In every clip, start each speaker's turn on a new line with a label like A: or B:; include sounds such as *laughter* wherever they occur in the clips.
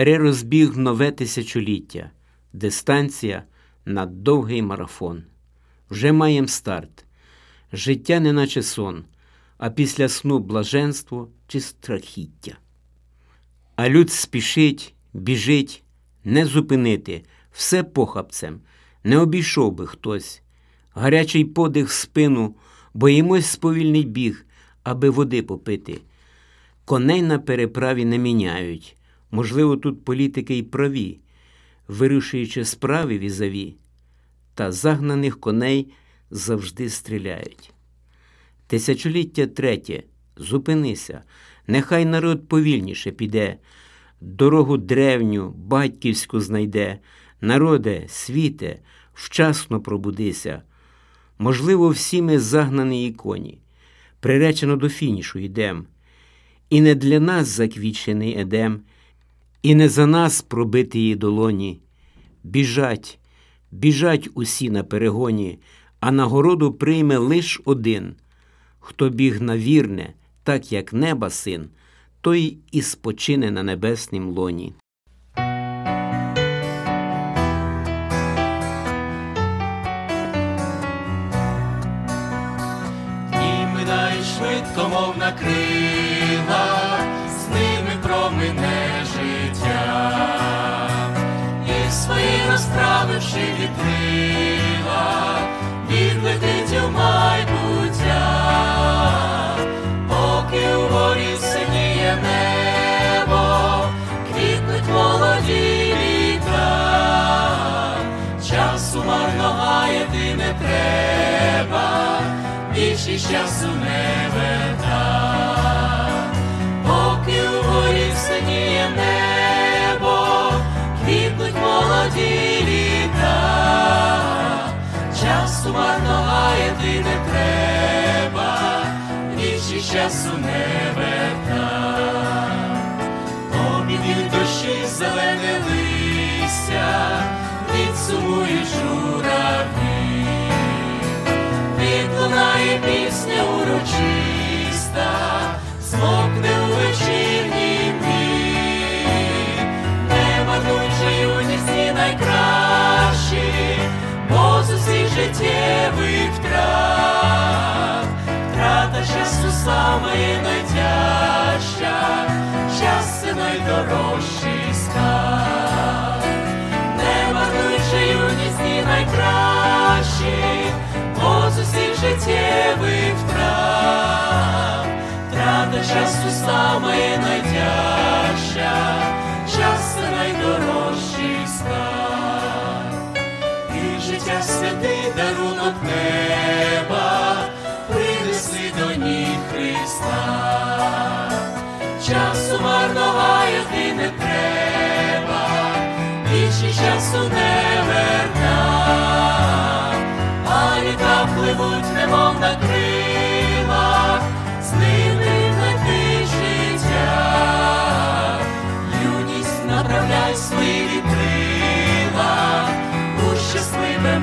A: Бере розбіг нове тисячоліття, дистанція на довгий марафон. Вже маєм старт. Життя неначе сон, а після сну блаженство чи страхіття. А люд спішить, біжить, не зупинити, все похапцем, не обійшов би хтось. Гарячий подих в спину, боїмось сповільний біг, аби води попити. Коней на переправі не міняють. Можливо, тут політики й праві, вирішуючи справи візаві, та загнаних коней завжди стріляють. Тисячоліття третє, зупинися, нехай народ повільніше піде, дорогу древню, батьківську знайде, народе, світе, вчасно пробудися. Можливо, всі ми загнані і коні, приречено до фінішу йдем. І не для нас заквічений едем, і не за нас пробити її долоні. Біжать, біжать усі на перегоні, а нагороду прийме лиш один. Хто біг на вірне, так як неба син, той і спочине на небеснім лоні.
B: Розправивши вітрила, відлетить у майбуття, поки угорі синіє небо, квітнуть молоді літа, часу марно гаяти не треба, більшість часу не верта, гаяти не треба, більшість часу не верта. Обійдуть дощі зелене листя, відсумують журавлі, відлунає пісня урочиста, змокне у життєвих втрат, втрата часу саме найтяжча, час це найдорожчий скарб. Не марнуй юність і найкращі, бо з усіх життєвих втрат, втрата часу саме найтяжча, час це І святий дарунок неба, принесли до ніг Христа. Часу марно ти не треба, більше часу не верта, а літа пливуть, немов на крилах,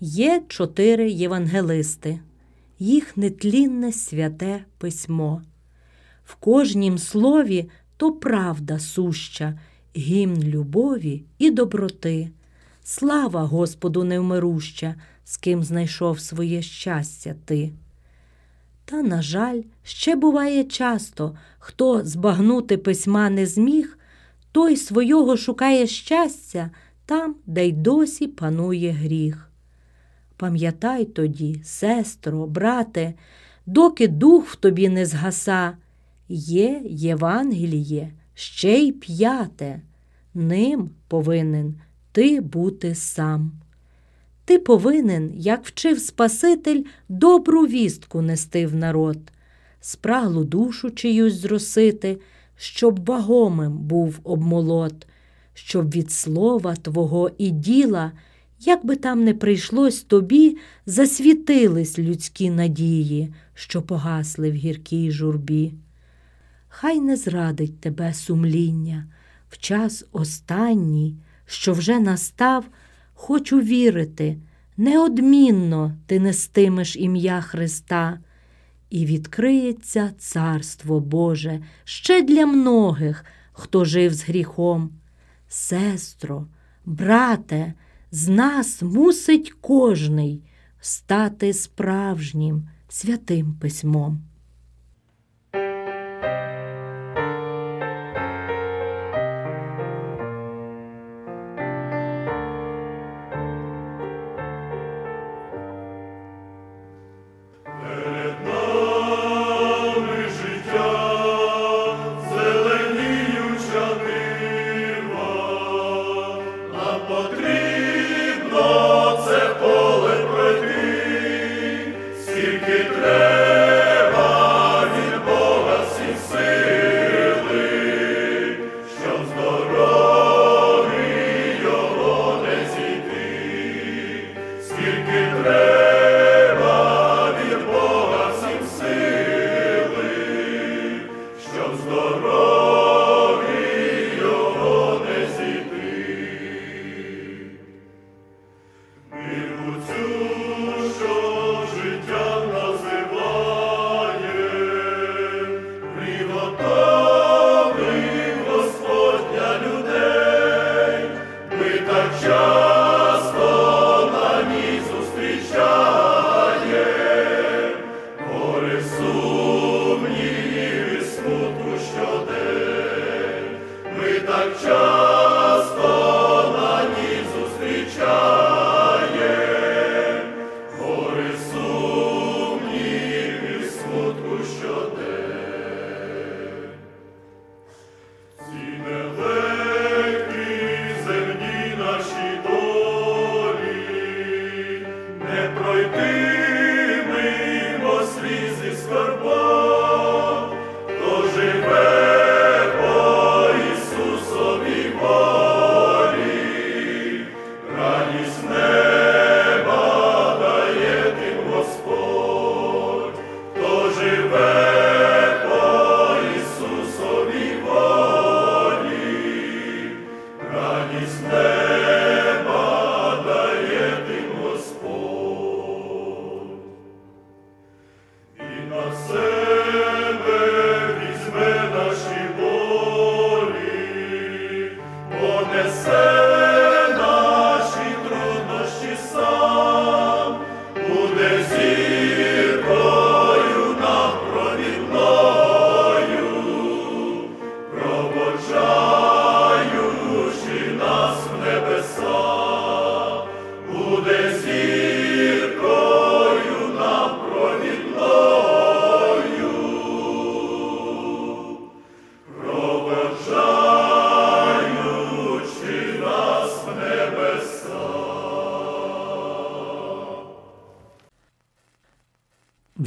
C: є чотири євангелисти, їх нетлінне святе письмо. В кожнім слові то правда суща, гімн любові і доброти. Слава Господу невмируща, з ким знайшов своє щастя ти. Та, на жаль, ще буває часто, хто збагнути письма не зміг, той свого шукає щастя там, де й досі панує гріх. Пам'ятай тоді, сестро, брате, доки дух в тобі не згаса, є Євангеліє, ще й п'яте, ним повинен ти бути сам. Ти повинен, як вчив Спаситель, добру вістку нести в народ, спраглу душу чиюсь зросити, щоб вагомим був обмолот, щоб від слова Твого і діла, як би там не прийшлось тобі, засвітились людські надії, що погасли в гіркій журбі. Хай не зрадить тебе сумління в час останній, що вже настав, хочу вірити, неодмінно ти нестимеш ім'я Христа, і відкриється Царство Боже ще для многих, хто жив з гріхом. Сестро, брате, з нас мусить кожний стати справжнім святим письмом.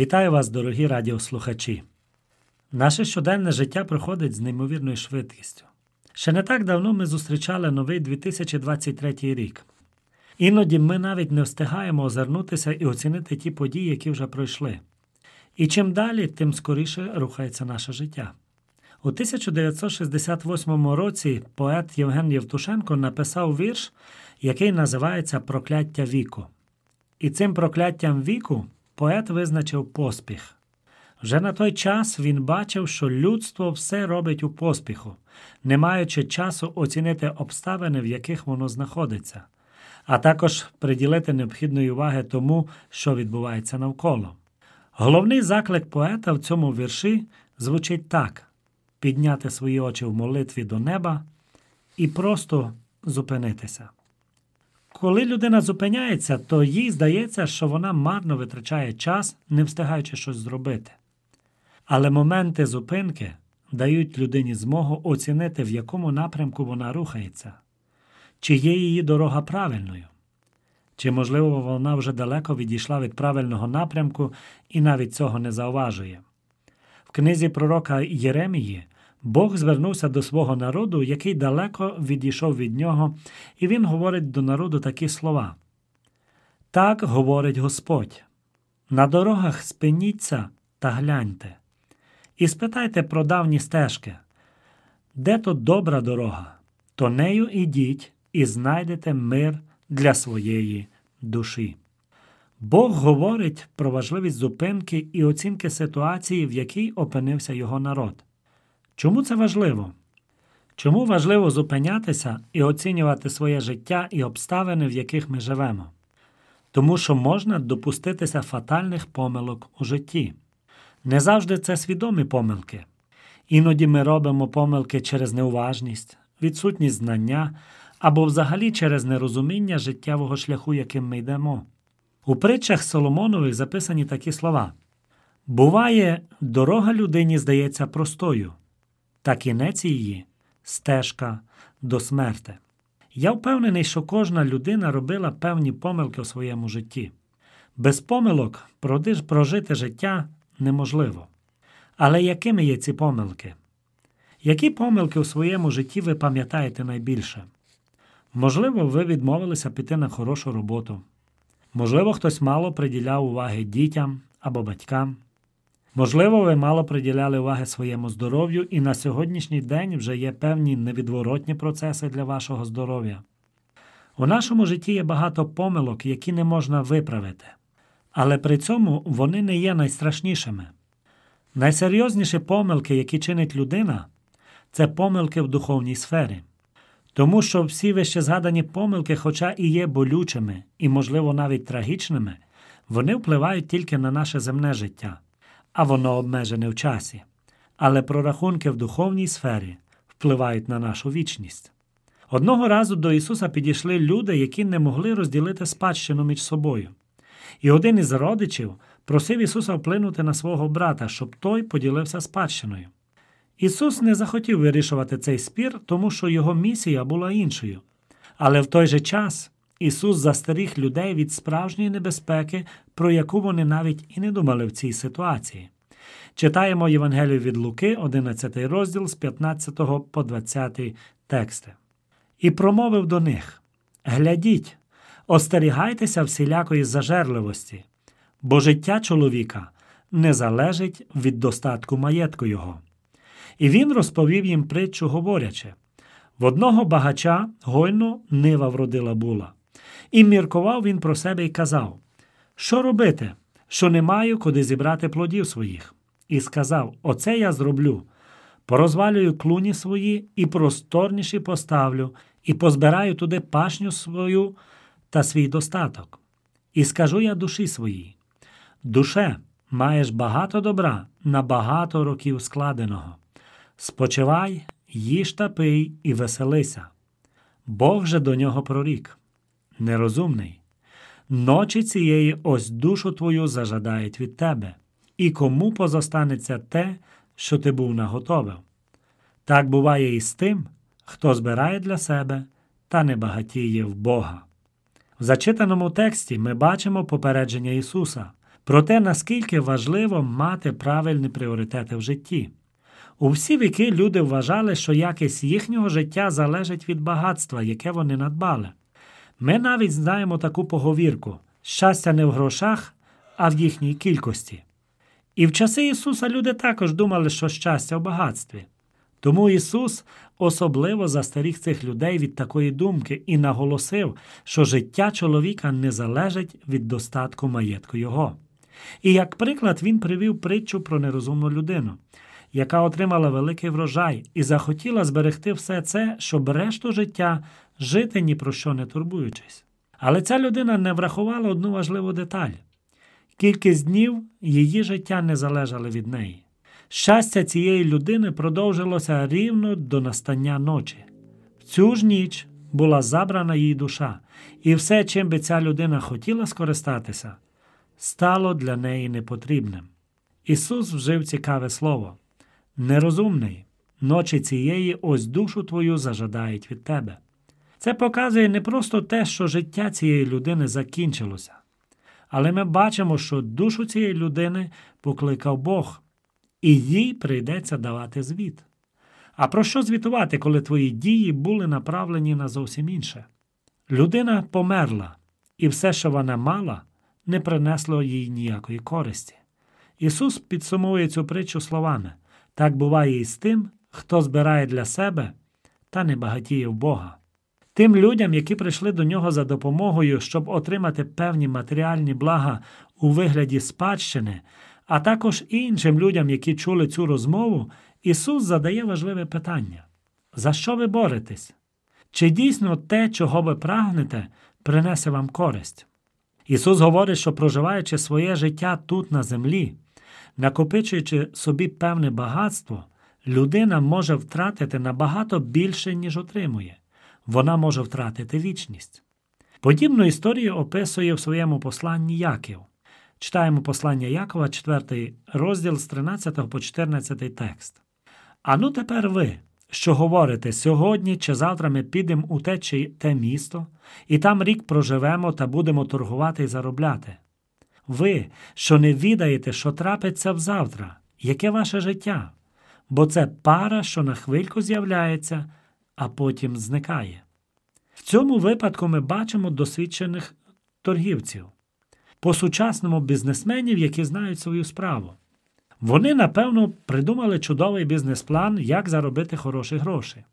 D: Вітаю вас, дорогі радіослухачі. Наше щоденне життя проходить з неймовірною швидкістю. Ще не так давно ми зустрічали новий 2023 рік. Іноді ми навіть не встигаємо озирнутися і оцінити ті події, які вже пройшли. І чим далі, тим скоріше рухається наше життя. У 1968 році поет Євген Євтушенко написав вірш, який називається Прокляття віку. І цим прокляттям віку поет визначив поспіх. Вже на той час він бачив, що людство все робить у поспіху, не маючи часу оцінити обставини, в яких воно знаходиться, а також приділити необхідної уваги тому, що відбувається навколо. Головний заклик поета в цьому вірші звучить так: підняти свої очі в молитві до неба і просто зупинитися. Коли людина зупиняється, то їй здається, що вона марно витрачає час, не встигаючи щось зробити. Але моменти зупинки дають людині змогу оцінити, в якому напрямку вона рухається, чи є її дорога правильною, чи, можливо, вона вже далеко відійшла від правильного напрямку і навіть цього не зауважує. В книзі пророка Єремії Бог звернувся до свого народу, який далеко відійшов від нього, і він говорить до народу такі слова. Так говорить Господь. На дорогах спиніться та гляньте, і спитайте про давні стежки. Де то добра дорога, то нею ідіть і знайдете мир для своєї душі. Бог говорить про важливість зупинки і оцінки ситуації, в якій опинився його народ. Чому це важливо? Чому важливо зупинятися і оцінювати своє життя і обставини, в яких ми живемо? Тому що можна допуститися фатальних помилок у житті. Не завжди це свідомі помилки. Іноді ми робимо помилки через неуважність, відсутність знання або взагалі через нерозуміння життєвого шляху, яким ми йдемо. У притчах Соломонових записані такі слова: Буває, дорога людині здається простою, та кінець її стежка до смерти. Я впевнений, що кожна людина робила певні помилки у своєму житті. Без помилок прожити життя неможливо. Але якими є ці помилки? Які помилки у своєму житті ви пам'ятаєте найбільше? Можливо, ви відмовилися піти на хорошу роботу. Можливо, хтось мало приділяв уваги дітям або батькам. Можливо, ви мало приділяли уваги своєму здоров'ю, і на сьогоднішній день вже є певні невідворотні процеси для вашого здоров'я. У нашому житті є багато помилок, які не можна виправити, але при цьому вони не є найстрашнішими. Найсерйозніші помилки, які чинить людина, це помилки в духовній сфері. Тому що всі вище згадані помилки, хоча і є болючими і, можливо, навіть трагічними, вони впливають тільки на наше земне життя, а воно обмежене в часі. Але прорахунки в духовній сфері впливають на нашу вічність. Одного разу до Ісуса підійшли люди, які не могли розділити спадщину між собою. І один із родичів просив Ісуса вплинути на свого брата, щоб той поділився спадщиною. Ісус не захотів вирішувати цей спір, тому що його місія була іншою. Але в той же час Ісус застеріг людей від справжньої небезпеки, про яку вони навіть і не думали в цій ситуації. Читаємо Євангелію від Луки, 11 розділ з 15 по 20 тексти. І промовив до них: Глядіть, остерігайтеся всілякої зажерливості, бо життя чоловіка не залежить від достатку маєтку його. І він розповів їм притчу, говорячи: в одного багача гойно нива вродила була. І міркував він про себе і казав: Що робити, що не маю куди зібрати плодів своїх? І сказав: Оце я зроблю. Порозвалюю клуні свої і просторніші поставлю, і позбираю туди пашню свою та свій достаток. І скажу я душі своїй: Душе, маєш багато добра на багато років складеного. Спочивай, їж та пий і веселися. Бог же до нього прорік. Нерозумний. Ночі цієї ось душу твою зажадають від тебе, і кому позостанеться те, що ти був наготовив. Так буває і з тим, хто збирає для себе та не багатіє в Бога. В зачитаному тексті ми бачимо попередження Ісуса про те, наскільки важливо мати правильні пріоритети в житті. У всі віки люди вважали, що якість їхнього життя залежить від багатства, яке вони надбали. Ми навіть знаємо таку поговірку щастя не в грошах, а в їхній кількості. І в часи Ісуса люди також думали, що щастя в багатстві. Тому Ісус особливо застеріг цих людей від такої думки і наголосив, що життя чоловіка не залежить від достатку маєтку його. І як приклад він привів притчу про нерозумну людину, яка отримала великий врожай і захотіла зберегти все це, щоб решту життя жити ні про що не турбуючись. Але ця людина не врахувала одну важливу деталь. Кількість днів її життя не залежали від неї. Щастя цієї людини продовжилося рівно до настання ночі. В цю ж ніч була забрана її душа, і все, чим би ця людина хотіла скористатися, стало для неї непотрібним. Ісус вжив цікаве слово нерозумний, ночі цієї ось душу твою зажадають від тебе. Це показує не просто те, що життя цієї людини закінчилося, але ми бачимо, що душу цієї людини покликав Бог, і їй прийдеться давати звіт. А про що звітувати, коли твої дії були направлені на зовсім інше? Людина померла, і все, що вона мала, не принесло їй ніякої користі. Ісус підсумує цю притчу словами так буває і з тим, хто збирає для себе та не багатіє в Бога. Тим людям, які прийшли до нього за допомогою, щоб отримати певні матеріальні блага у вигляді спадщини, а також іншим людям, які чули цю розмову, Ісус задає важливе питання: за що ви боретесь? Чи дійсно те, чого ви прагнете, принесе вам користь? Ісус говорить, що проживаючи своє життя тут на землі, накопичуючи собі певне багатство, людина може втратити набагато більше, ніж отримує. Вона може втратити вічність. Подібну історію описує в своєму посланні Яків. Читаємо послання Якова, 4 розділ з 13 по 14 текст. А ну тепер ви, що говорите, сьогодні чи завтра ми підемо у те чи те місто, і там рік проживемо та будемо торгувати і заробляти. Ви, що не відаєте, що трапиться взавтра, яке ваше життя, бо це пара, що на хвильку з'являється, а потім зникає. В цьому випадку ми бачимо досвідчених торгівців, по-сучасному бізнесменів, які знають свою справу. Вони, напевно, придумали чудовий бізнес-план, як заробити хороші гроші.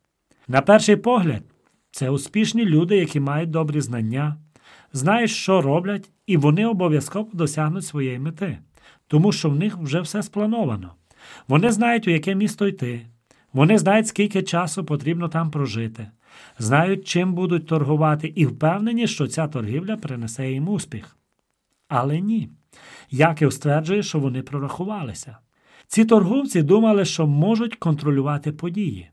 D: На перший погляд, це успішні люди, які мають добрі знання, знають, що роблять, і вони обов'язково досягнуть своєї мети, тому що в них вже все сплановано. Вони знають, у яке місто йти, вони знають, скільки часу потрібно там прожити, знають, чим будуть торгувати, і впевнені, що ця торгівля принесе їм успіх. Але ні. Яків стверджує, що вони прорахувалися. Ці торговці думали, що можуть контролювати події,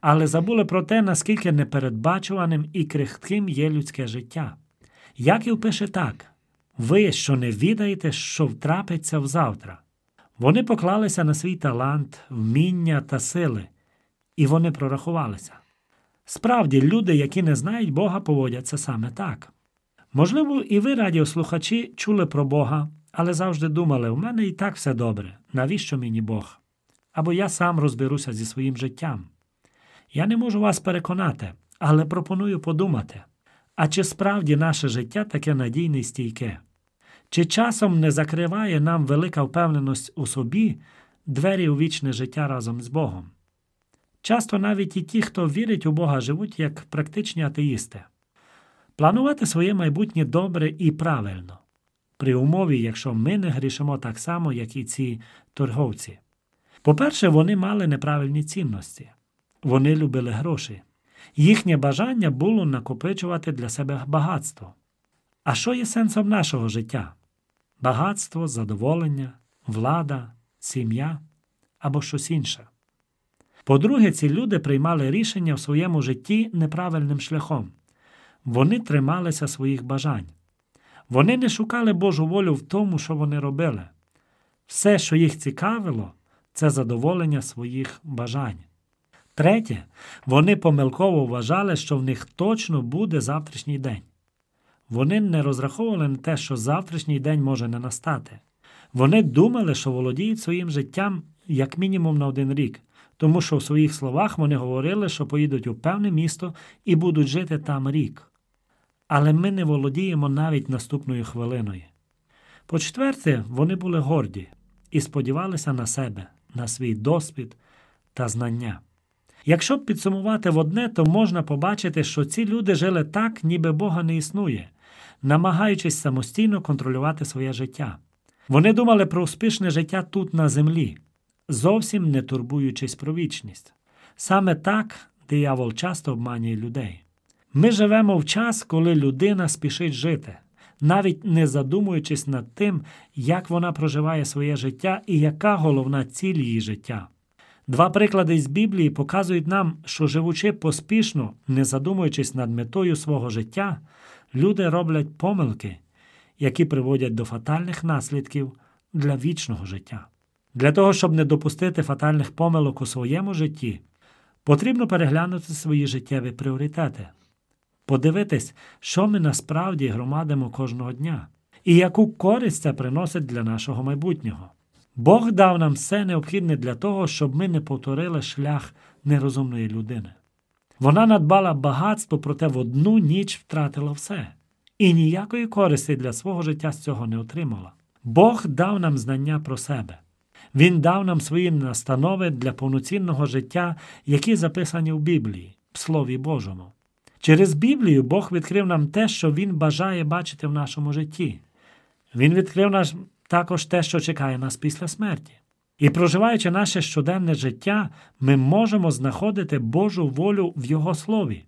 D: але забули про те, наскільки непередбачуваним і крихким є людське життя. Яків пише так: ви, що не відаєте, що втрапиться взавтра. Вони поклалися на свій талант, вміння та сили, і вони прорахувалися. Справді, люди, які не знають Бога, поводяться саме так. Можливо, і ви, радіослухачі, чули про Бога, але завжди думали, у мене і так все добре, навіщо мені Бог? Або я сам розберуся зі своїм життям. Я не можу вас переконати, але пропоную подумати, а чи справді наше життя таке надійне і стійке? Чи часом не закриває нам велика впевненість у собі двері у вічне життя разом з Богом? Часто навіть і ті, хто вірить у Бога, живуть як практичні атеїсти. Планувати своє майбутнє добре і правильно, при умові, якщо ми не грішимо так само, як і ці торговці. По-перше, вони мали неправильні цінності, вони любили гроші. Їхнє бажання було накопичувати для себе багатство. А що є сенсом нашого життя? Багатство, задоволення, влада, сім'я або щось інше. По-друге, ці люди приймали рішення в своєму житті неправильним шляхом. Вони трималися своїх бажань. Вони не шукали Божу волю в тому, що вони робили. Все, що їх цікавило, це задоволення своїх бажань. Третє, вони помилково вважали, що в них точно буде завтрашній день. Вони не розраховували на те, що завтрашній день може не настати. Вони думали, що володіють своїм життям як мінімум на один рік, тому що в своїх словах вони говорили, що поїдуть у певне місто і будуть жити там рік. Але ми не володіємо навіть наступною хвилиною. По-четверте, вони були горді і сподівалися на себе, на свій досвід та знання. Якщо підсумувати в одне, то можна побачити, що ці люди жили так, ніби Бога не існує, намагаючись самостійно контролювати своє життя. Вони думали про успішне життя тут на землі, зовсім не турбуючись про вічність. Саме так диявол часто обманює людей. Ми живемо в час, коли людина спішить жити, навіть не задумуючись над тим, як вона проживає своє життя і яка головна ціль її життя. Два приклади з Біблії показують нам, що живучи поспішно, не задумуючись над метою свого життя, люди роблять помилки, які приводять до фатальних наслідків для вічного життя. Для того, щоб не допустити фатальних помилок у своєму житті, потрібно переглянути свої життєві пріоритети, подивитись, що ми насправді громадимо кожного дня, і яку користь це приносить для нашого майбутнього. Бог дав нам все необхідне для того, щоб ми не повторили шлях нерозумної людини. Вона надбала багатство, проте в одну ніч втратила все, і ніякої користі для свого життя з цього не отримала. Бог дав нам знання про себе. Він дав нам свої настанови для повноцінного життя, які записані в Біблії, в Слові Божому. Через Біблію Бог відкрив нам те, що Він бажає бачити в нашому житті. Він відкрив нам також те, що чекає нас після смерті. І проживаючи наше щоденне життя, ми можемо знаходити Божу волю в Його Слові.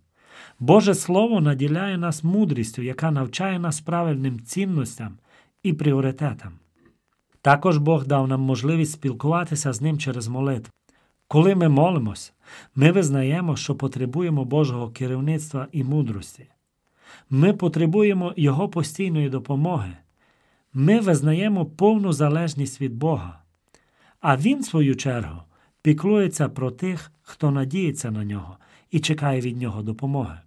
D: Боже Слово наділяє нас мудрістю, яка навчає нас правильним цінностям і пріоритетам. Також Бог дав нам можливість спілкуватися з Ним через молитву. Коли ми молимось, ми визнаємо, що потребуємо Божого керівництва і мудрості. Ми потребуємо Його постійної допомоги. Ми визнаємо повну залежність від Бога. А Він, в свою чергу, піклується про тих, хто надіється на нього і чекає від нього допомоги.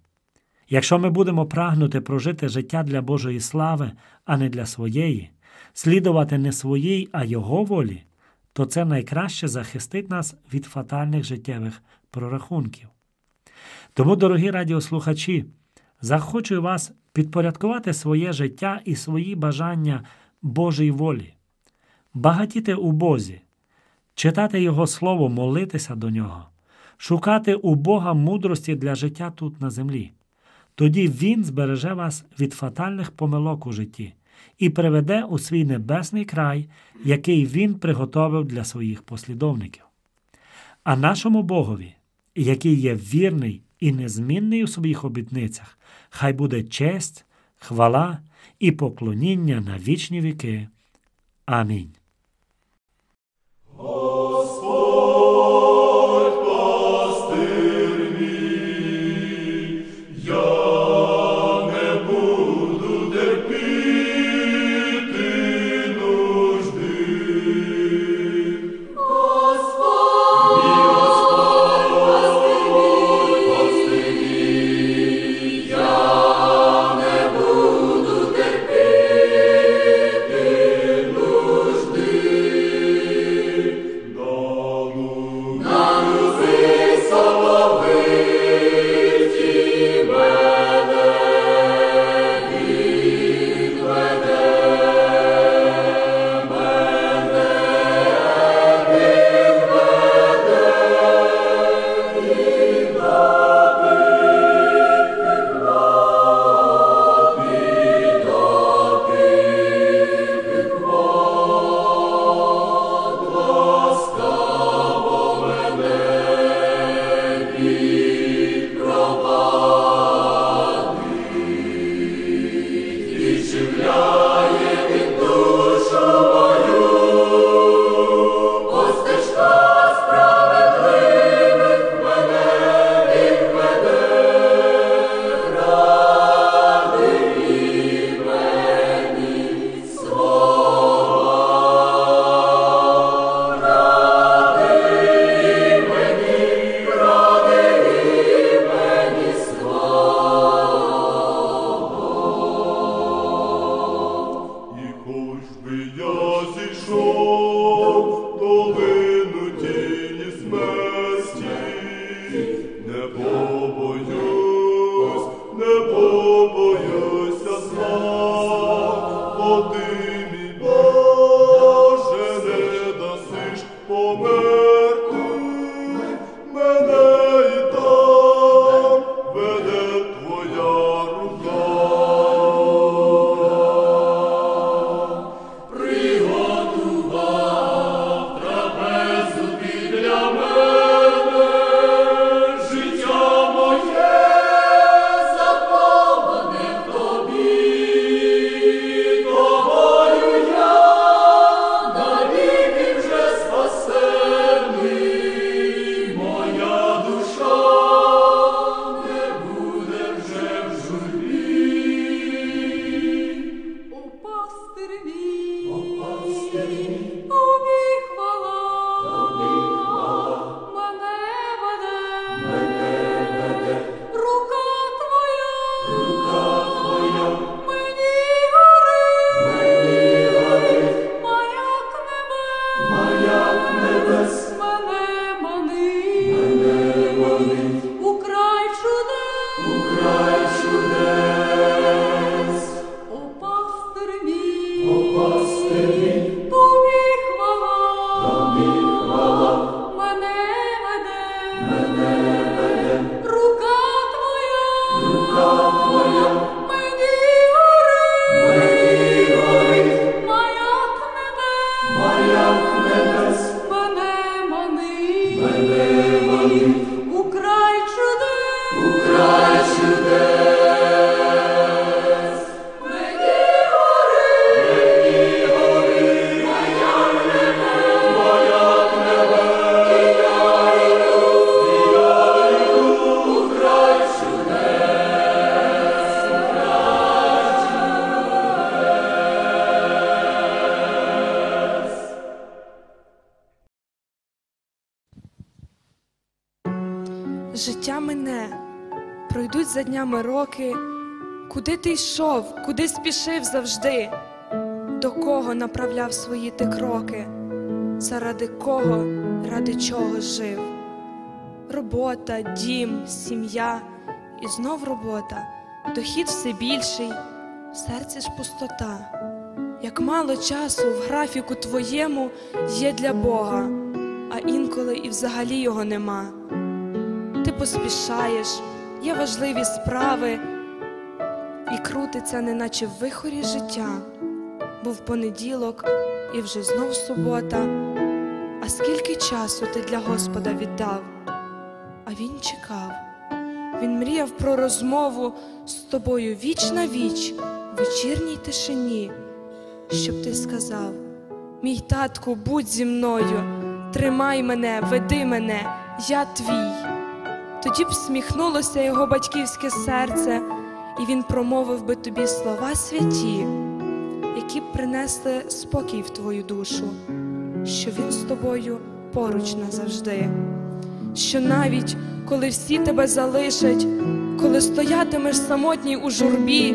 D: Якщо ми будемо прагнути прожити життя для Божої слави, а не для своєї, слідувати не своїй, а Його волі, то це найкраще захистить нас від фатальних життєвих прорахунків. Тому, дорогі радіослухачі, захочу вас підпорядкувати своє життя і свої бажання Божій волі, багатіти у Бозі, читати Його Слово, молитися до Нього, шукати у Бога мудрості для життя тут на землі. Тоді Він збереже вас від фатальних помилок у житті і приведе у свій небесний край, який Він приготовив для своїх послідовників. А нашому Богові, який є вірний і незмінний у своїх обітницях, хай буде честь, хвала і поклоніння на вічні віки. Амінь.
E: Господь
F: мине, пройдуть за днями роки, куди ти йшов, куди спішив завжди, до кого направляв свої ти кроки, заради кого, ради чого жив. Робота, дім, сім'я. І знов робота, дохід все більший, в серці ж пустота. Як мало часу в графіку твоєму є для Бога, а інколи і взагалі його нема. Поспішаєш, є важливі справи, і крутиться, неначе в вихорі життя. Був понеділок, і вже знов субота. А скільки часу ти для Господа віддав? А він чекав. Він мріяв про розмову з тобою віч на віч, в вечірній тишині, щоб ти сказав: Мій татку, будь зі мною, тримай мене, веди мене, я твій. Тоді б сміхнулося його батьківське серце, і він промовив би тобі слова святі, які б принесли спокій в твою душу, що він з тобою поруч назавжди що навіть коли всі тебе залишать, коли стоятимеш самотній у журбі,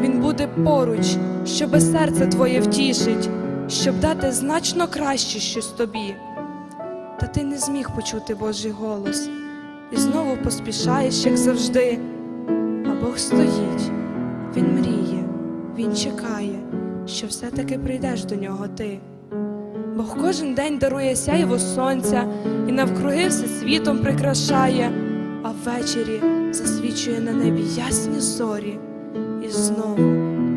F: він буде поруч, щоби серце твоє втішить, щоб дати значно краще щось тобі. Та ти не зміг почути Божий голос, і знову поспішаєш, як завжди. А Бог стоїть, Він мріє, Він чекає, що все-таки прийдеш до нього ти. Бог кожен день дарує сяйво сонця і навкруги все світом прикрашає, а ввечері засвічує на небі ясні зорі. І знову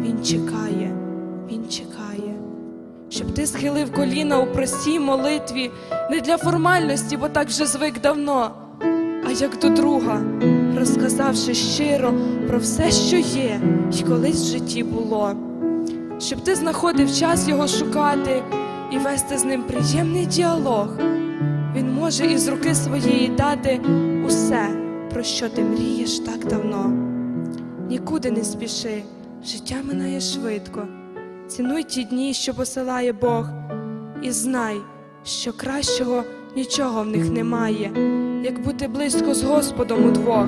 F: він чекає, він чекає, щоб ти схилив коліна у простій молитві, не для формальності, бо так вже звик давно, як до друга, розказавши щиро про все, що є, й колись в житті було, щоб ти знаходив час його шукати і вести з ним приємний діалог. Він може із руки своєї дати усе, про що ти мрієш так давно. Нікуди не спіши, життя минає швидко. Цінуй ті дні, що посилає Бог, і знай, що кращого нічого в них немає, як бути близько з Господом удвох.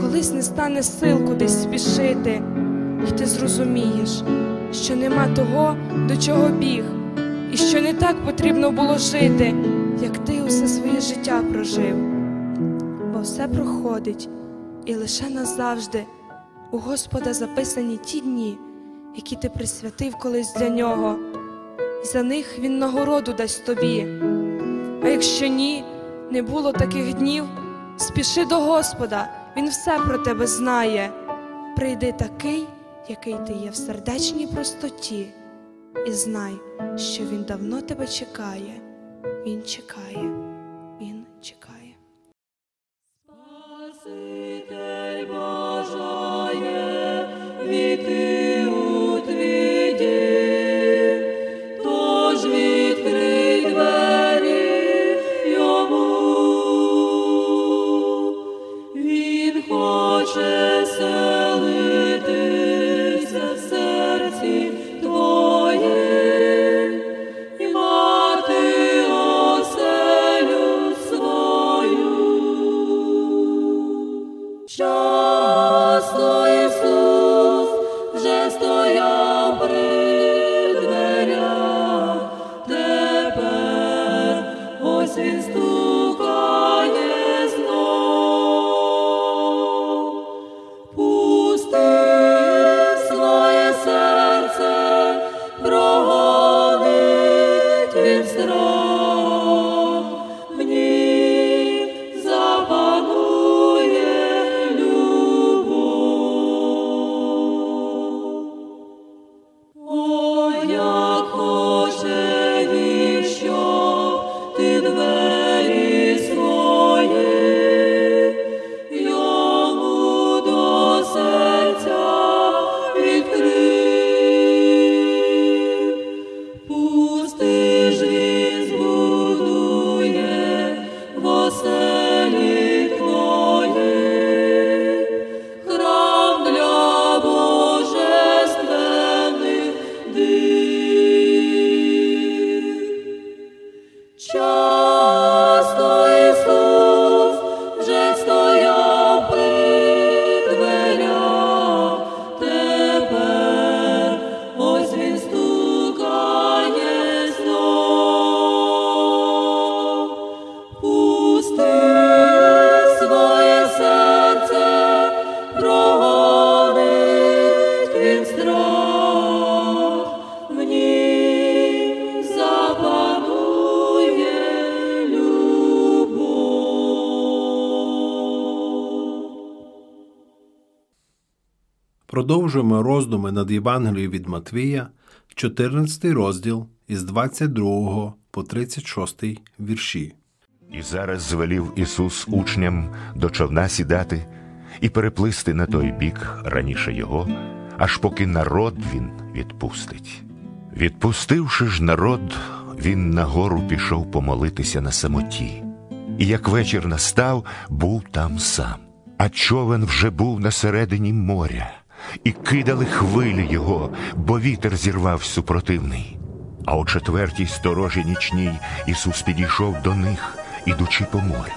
F: Колись не стане сил кудись спішити, і ти зрозумієш, що нема того, до чого біг і що не так потрібно було жити, як ти усе своє життя прожив. Бо все проходить, і лише назавжди у Господа записані ті дні, які ти присвятив колись для нього, і за них Він нагороду дасть тобі. А якщо ні, не було таких днів, спіши до Господа, Він все про тебе знає. Прийди такий, який ти є в сердечній простоті і знай, що він давно тебе чекає. Він чекає, він чекає.
G: Спаситель бажає війти
H: Продовжуємо роздуми над Євангелією від Матвія, 14 розділ із 22 по 36 вірші.
I: І зараз звелів Ісус учням до човна сідати і переплисти на той бік раніше його, аж поки народ він відпустить. Відпустивши ж народ, він на гору пішов помолитися на самоті. І як вечір настав, був там сам. А човен вже був на середині моря, і кидали хвилі його, бо вітер зірвав супротивний. А о четвертій сторожі нічній Ісус підійшов до них, ідучи по морю.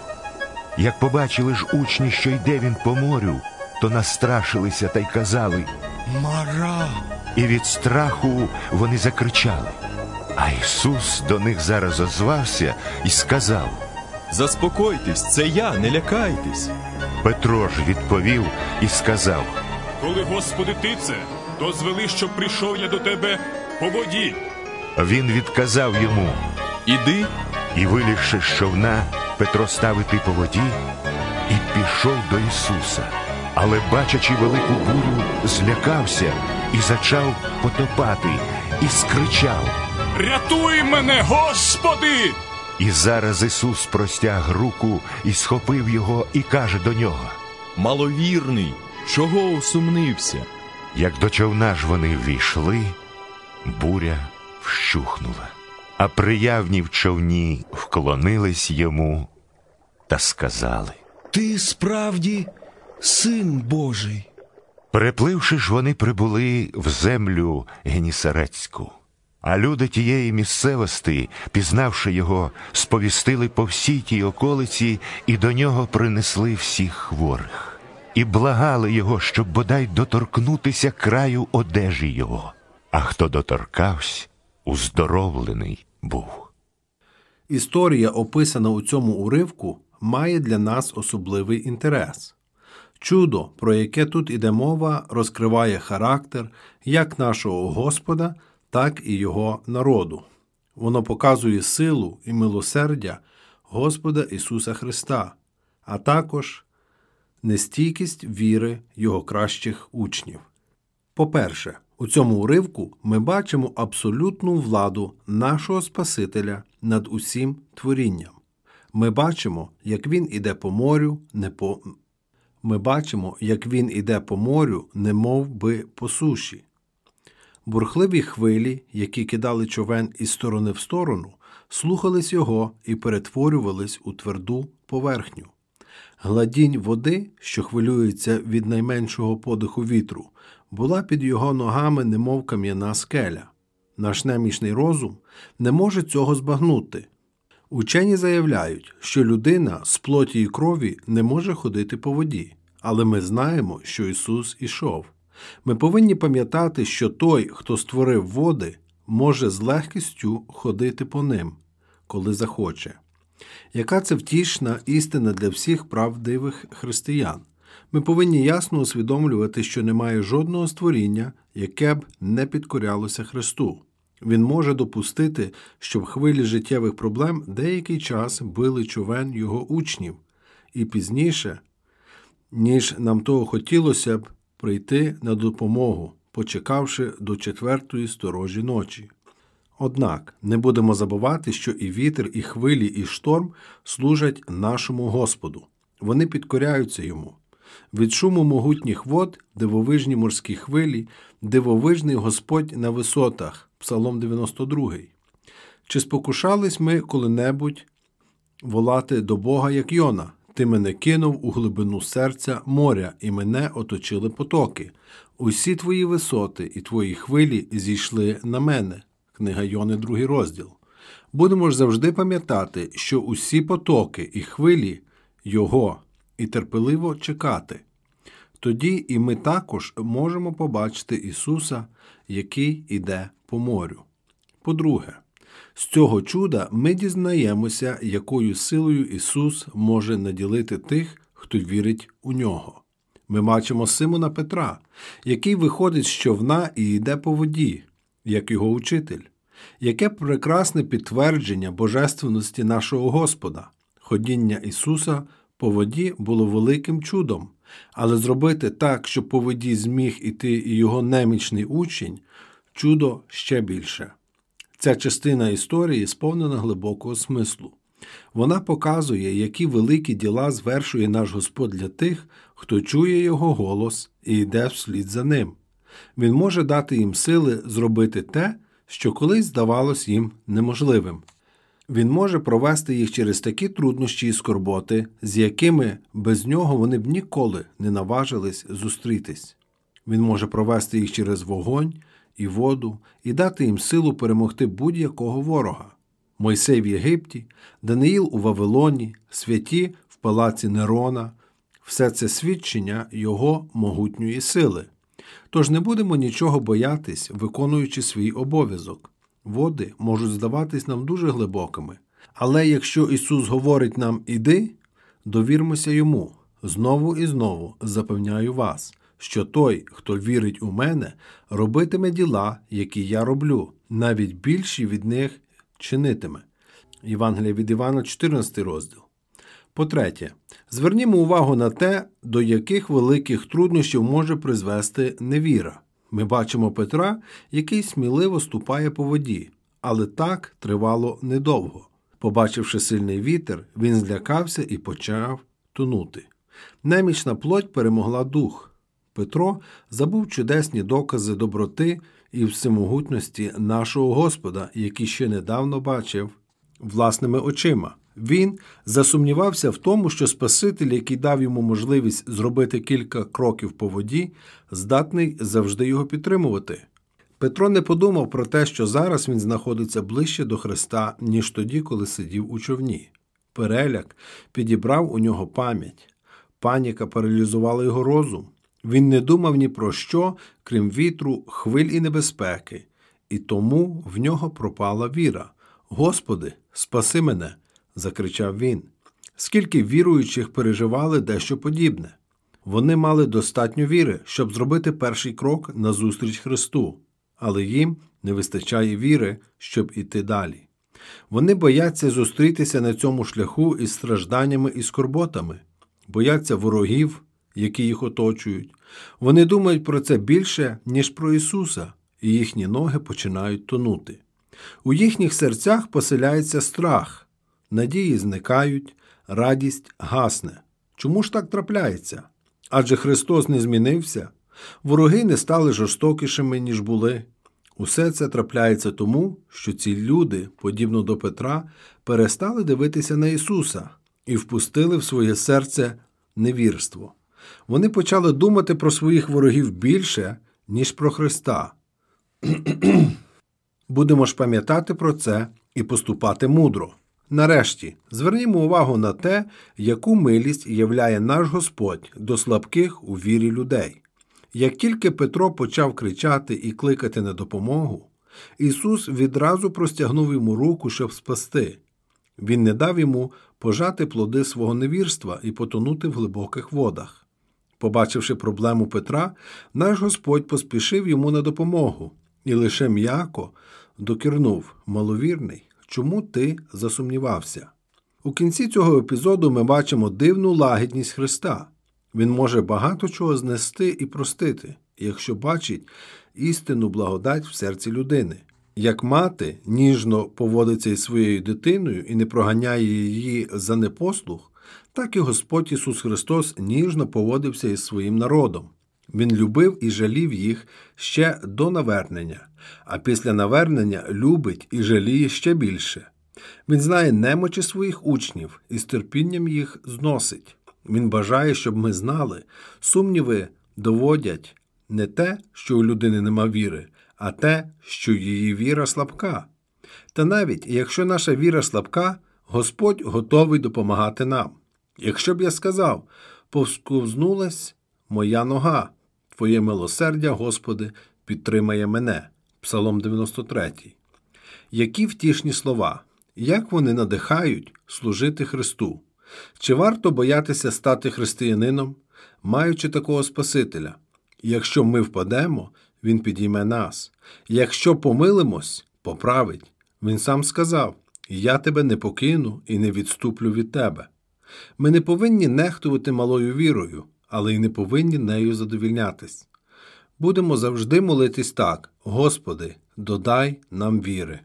I: Як побачили ж учні, що йде він по морю, то настрашилися та й казали Мара. І від страху вони закричали. А Ісус до них зараз озвався і сказав.
J: Заспокойтесь, це я, не лякайтесь.
I: Петро ж відповів і сказав:
E: Коли Господи ти це, то звели, щоб прийшов я до тебе по воді.
I: Він відказав йому,
J: Іди,
I: і вилізши з човна, Петро став іти по воді і пішов до Ісуса. Але, бачачи велику бурю, злякався і зачав потопати, і скричав.
E: Рятуй мене, Господи!
I: І зараз Ісус простяг руку і схопив його, і каже до нього.
J: маловірний, чого усумнився?
I: Як до човна ж вони ввійшли, буря вщухнула, а приявні в човні вклонились йому та сказали.
K: Ти справді син Божий.
I: Перепливши ж, вони прибули в землю Генісарецьку. А люди тієї місцевості, пізнавши його, сповістили по всій тій околиці і до нього принесли всіх хворих, і благали його, щоб бодай доторкнутися краю одежі його. А хто доторкався, уздоровлений був.
H: Історія, описана у цьому уривку, має для нас особливий інтерес. Чудо, про яке тут іде мова, розкриває характер як нашого Господа, так і Його народу. Воно показує силу і милосердя Господа Ісуса Христа, а також нестійкість віри Його кращих учнів. По-перше, у цьому уривку ми бачимо абсолютну владу нашого Спасителя над усім творінням. Ми бачимо, як він іде по морю, не по ми бачимо, як він іде по морю, не мов би по суші. Бурхливі хвилі, які кидали човен із сторони в сторону, слухались його і перетворювались у тверду поверхню. Гладінь води, що хвилюється від найменшого подиху вітру, була під його ногами, немов кам'яна скеля. Наш немічний розум не може цього збагнути. Учені заявляють, що людина з плоті і крові не може ходити по воді, але ми знаємо, що Ісус ішов. Ми повинні пам'ятати, що той, хто створив води, може з легкістю ходити по ним, коли захоче. Яка це втішна істина для всіх правдивих християн? Ми повинні ясно усвідомлювати, що немає жодного створіння, яке б не підкорялося Христу. Він може допустити, щоб хвилі життєвих проблем деякий час били човен його учнів, і пізніше, ніж нам того хотілося б, прийти на допомогу, почекавши до четвертої сторожі ночі. Однак не будемо забувати, що і вітер, і хвилі, і шторм служать нашому Господу. Вони підкоряються йому. Від шуму могутніх вод, дивовижні морські хвилі, дивовижний Господь на висотах, Псалом 92. Чи спокушались ми коли-небудь волати до Бога, як Йона? Ти мене кинув у глибину серця моря, і мене оточили потоки. Усі твої висоти і твої хвилі зійшли на мене. Книга Йони, другий розділ. Будемо ж завжди пам'ятати, що усі потоки і хвилі Його і терпеливо чекати. Тоді і ми також можемо побачити Ісуса, який іде по морю. По-друге, з цього чуда ми дізнаємося, якою силою Ісус може наділити тих, хто вірить у нього. Ми бачимо Симона Петра, який виходить з човна і йде по воді, як його учитель. Яке прекрасне підтвердження божественності нашого Господа. Ходіння Ісуса по воді було великим чудом, Але зробити так, щоб по воді зміг іти і його немічний учень чудо ще більше. Ця частина історії сповнена глибокого смислу. Вона показує, які великі діла звершує наш Господь для тих, хто чує Його голос і йде вслід за ним. Він може дати їм сили зробити те, що колись здавалось їм неможливим. Він може провести їх через такі труднощі і скорботи, з якими без нього вони б ніколи не наважились зустрітись. Він може провести їх через вогонь і воду і дати їм силу перемогти будь-якого ворога. Мойсей в Єгипті, Даниїл у Вавилоні, святі в палаці Нерона все це свідчення його могутньої сили. Тож не будемо нічого боятись, виконуючи свій обов'язок. Води можуть здаватись нам дуже глибокими. Але якщо Ісус говорить нам іди, довірмося йому. Знову і знову запевняю вас, що той, хто вірить у мене, робитиме діла, які я роблю, навіть більші від них чинитиме. Євангелія від Івана, 14 розділ. По-третє, звернімо увагу на те, до яких великих труднощів може призвести невіра. Ми бачимо Петра, який сміливо ступає по воді, але так тривало недовго. Побачивши сильний вітер, він злякався і почав тонути. Немічна плоть перемогла дух. Петро забув чудесні докази доброти і всемогутності нашого Господа, які ще недавно бачив власними очима. Він засумнівався в тому, що Спаситель, який дав йому можливість зробити кілька кроків по воді, здатний завжди його підтримувати. Петро не подумав про те, що зараз він знаходиться ближче до Христа, ніж тоді, коли сидів у човні. Переляк підібрав у нього пам'ять. Паніка паралізувала його розум. Він не думав ні про що, крім вітру, хвиль і небезпеки, і тому в нього пропала віра. Господи, спаси мене! Закричав він. Скільки віруючих переживали дещо подібне. Вони мали достатньо віри, щоб зробити перший крок назустріч Христу, але їм не вистачає віри, щоб іти далі. Вони бояться зустрітися на цьому шляху із стражданнями і скорботами, бояться ворогів, які їх оточують. Вони думають про це більше, ніж про Ісуса, і їхні ноги починають тонути. У їхніх серцях поселяється страх, надії зникають, радість гасне. Чому ж так трапляється? Адже Христос не змінився, вороги не стали жорстокішими, ніж були. Усе це трапляється тому, що ці люди, подібно до Петра, перестали дивитися на Ісуса і впустили в своє серце невірство. Вони почали думати про своїх ворогів більше, ніж про Христа. *clears throat* Будемо ж пам'ятати про це і поступати мудро. Нарешті, звернімо увагу на те, яку милість являє наш Господь до слабких у вірі людей. Як тільки Петро почав кричати і кликати на допомогу, Ісус відразу простягнув йому руку, щоб спасти. Він не дав йому пожати плоди свого невірства і потонути в глибоких водах. Побачивши проблему Петра, наш Господь поспішив йому на допомогу і лише м'яко докірнув маловірний, чому ти засумнівався. У кінці цього епізоду ми бачимо дивну лагідність Христа. Він може багато чого знести і простити, якщо бачить істинну благодать в серці людини. Як мати ніжно поводиться із своєю дитиною і не проганяє її за непослух, так і Господь Ісус Христос ніжно поводився із своїм народом. Він любив і жалів їх ще до навернення, а після навернення любить і жаліє ще більше. Він знає немочі своїх учнів і з терпінням їх зносить. Він бажає, щоб ми знали, сумніви доводять не те, що у людини нема віри, а те, що її віра слабка. Та навіть якщо наша віра слабка, Господь готовий допомагати нам. Якщо б я сказав, повсковзнулась моя нога, Твоє милосердя, Господи, підтримає мене. Псалом 93. Які втішні слова, як вони надихають служити Христу? Чи варто боятися стати християнином, маючи такого Спасителя? Якщо ми впадемо, Він підійме нас. Якщо помилимось, поправить. Він сам сказав: Я тебе не покину і не відступлю від тебе. Ми не повинні нехтувати малою вірою, але й не повинні нею задовільнятись. Будемо завжди молитись так: Господи, додай нам віри.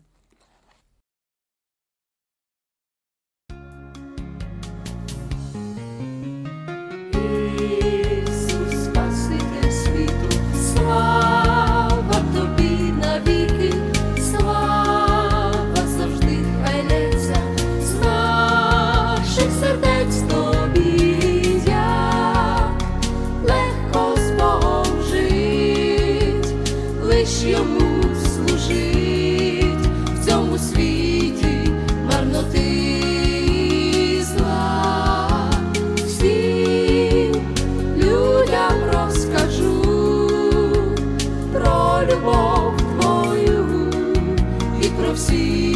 G: І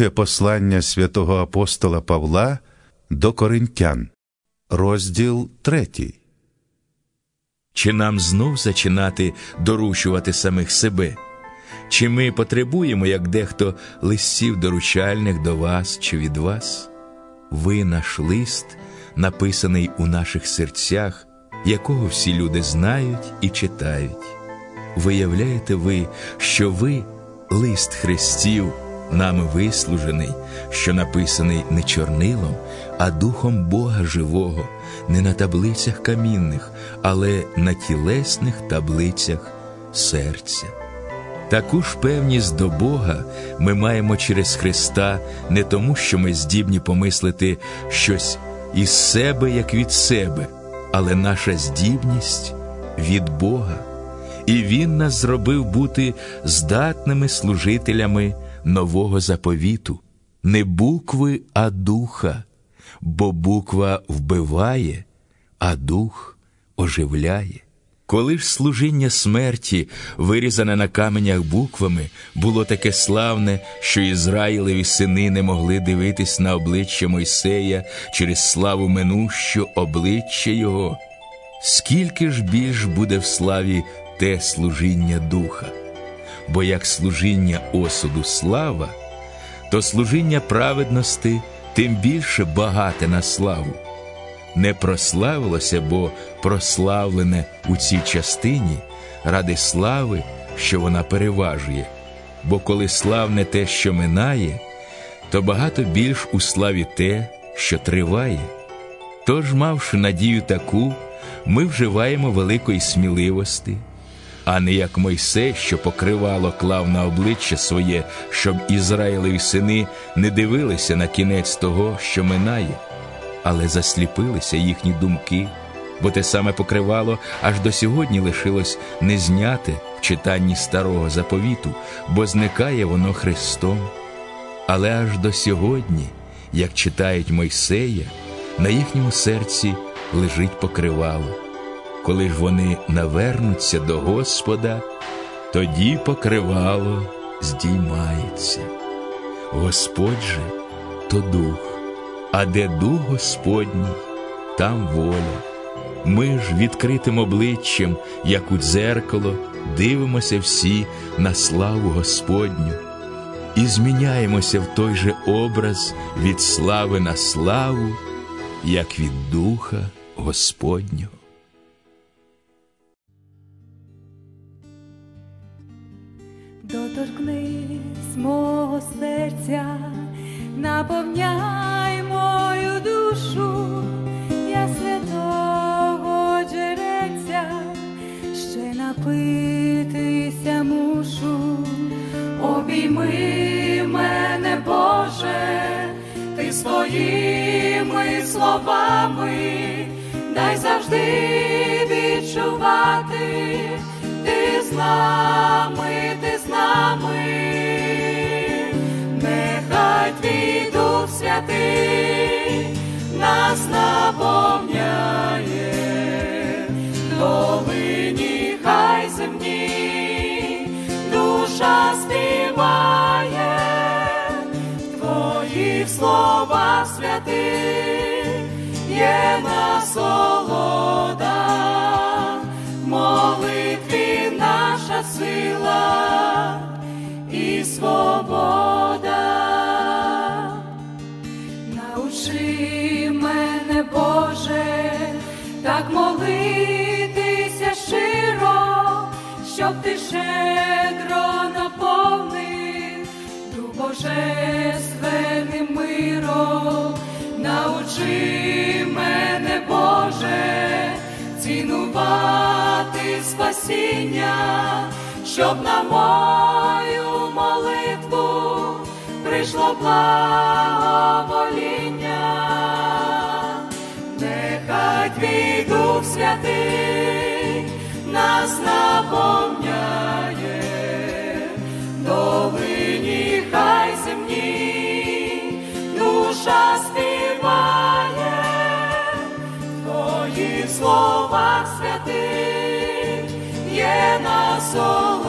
I: Друге послання святого апостола Павла до Коринтян, розділ третій.
L: Чи нам знов зачинати доручувати самих себе? Чи ми потребуємо, як дехто листів доручальних до вас чи від вас? Ви наш лист, написаний у наших серцях, якого всі люди знають і читають. Виявляєте ви, що ви лист Христів, нами вислужений, що написаний не чорнилом, а духом Бога живого, не на таблицях камінних, але на тілесних таблицях серця. Таку ж певність до Бога ми маємо через Христа не тому, що ми здібні помислити щось із себе, як від себе, але наша здібність від Бога. І Він нас зробив бути здатними служителями нового заповіту, не букви, а духа, бо буква вбиває, а дух оживляє. Коли ж служіння смерті, вирізане на каменях буквами, було таке славне, що Ізраїлеві сини не могли дивитись на обличчя Мойсея через славу минущу обличчя його, скільки ж більш буде в славі те служіння духа? Бо як служіння осуду слава, то служіння праведності тим більше багате на славу не прославилося, бо прославлене у цій частині ради слави, що вона переважує. Бо коли славне те, що минає, то багато більш у славі те, що триває. Тож, мавши надію таку, ми вживаємо великої сміливості, а не як Мойсей, що покривало клав на обличчя своє, щоб Ізраїлеві сини не дивилися на кінець того, що минає, але засліпилися їхні думки, бо те саме покривало аж до сьогодні лишилось не зняте в читанні старого заповіту, бо зникає воно Христом. Але аж до сьогодні, як читають Мойсея, на їхньому серці лежить покривало. Коли ж вони навернуться до Господа, тоді покривало здіймається. Господь же то дух, а де дух Господній, там воля. Ми ж відкритим обличчям, як у дзеркало, дивимося всі на славу Господню і зміняємося в той же образ від слави на славу, як від Духа Господнього.
B: Доторкнись мого серця, наповняй мою душу, я святого джерельця, ще напитися мушу, обійми мене, Боже, ти своїми словами, дай завжди відчувати, ти з нами, ти з нами, нехай твій Дух Святий нас наповняє, долині хай земні, душа співає, твоїх словах святих є насолода, молитві наша сила і свобода. Научи мене, Боже, так молитися щиро, щоб ти щедро наповнив божественним миром. Научи мене, Боже, цінувати спасіння, щоб на мою молитву прийшло благовоління, нехай твій Дух Святий нас наповняє, долині хай земні, душа співає, святих є насолода,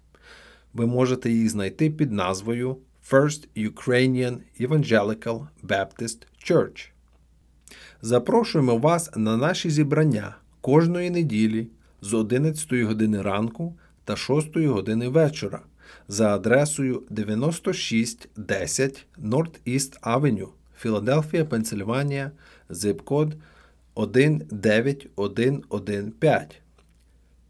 H: Ви можете їх знайти під назвою First Ukrainian Evangelical Baptist Church. Запрошуємо вас на наші зібрання кожної неділі з 11 години ранку та 6 години вечора за адресою 9610 North East Avenue, Філадельфія, Пенсильванія, зип-код 19115.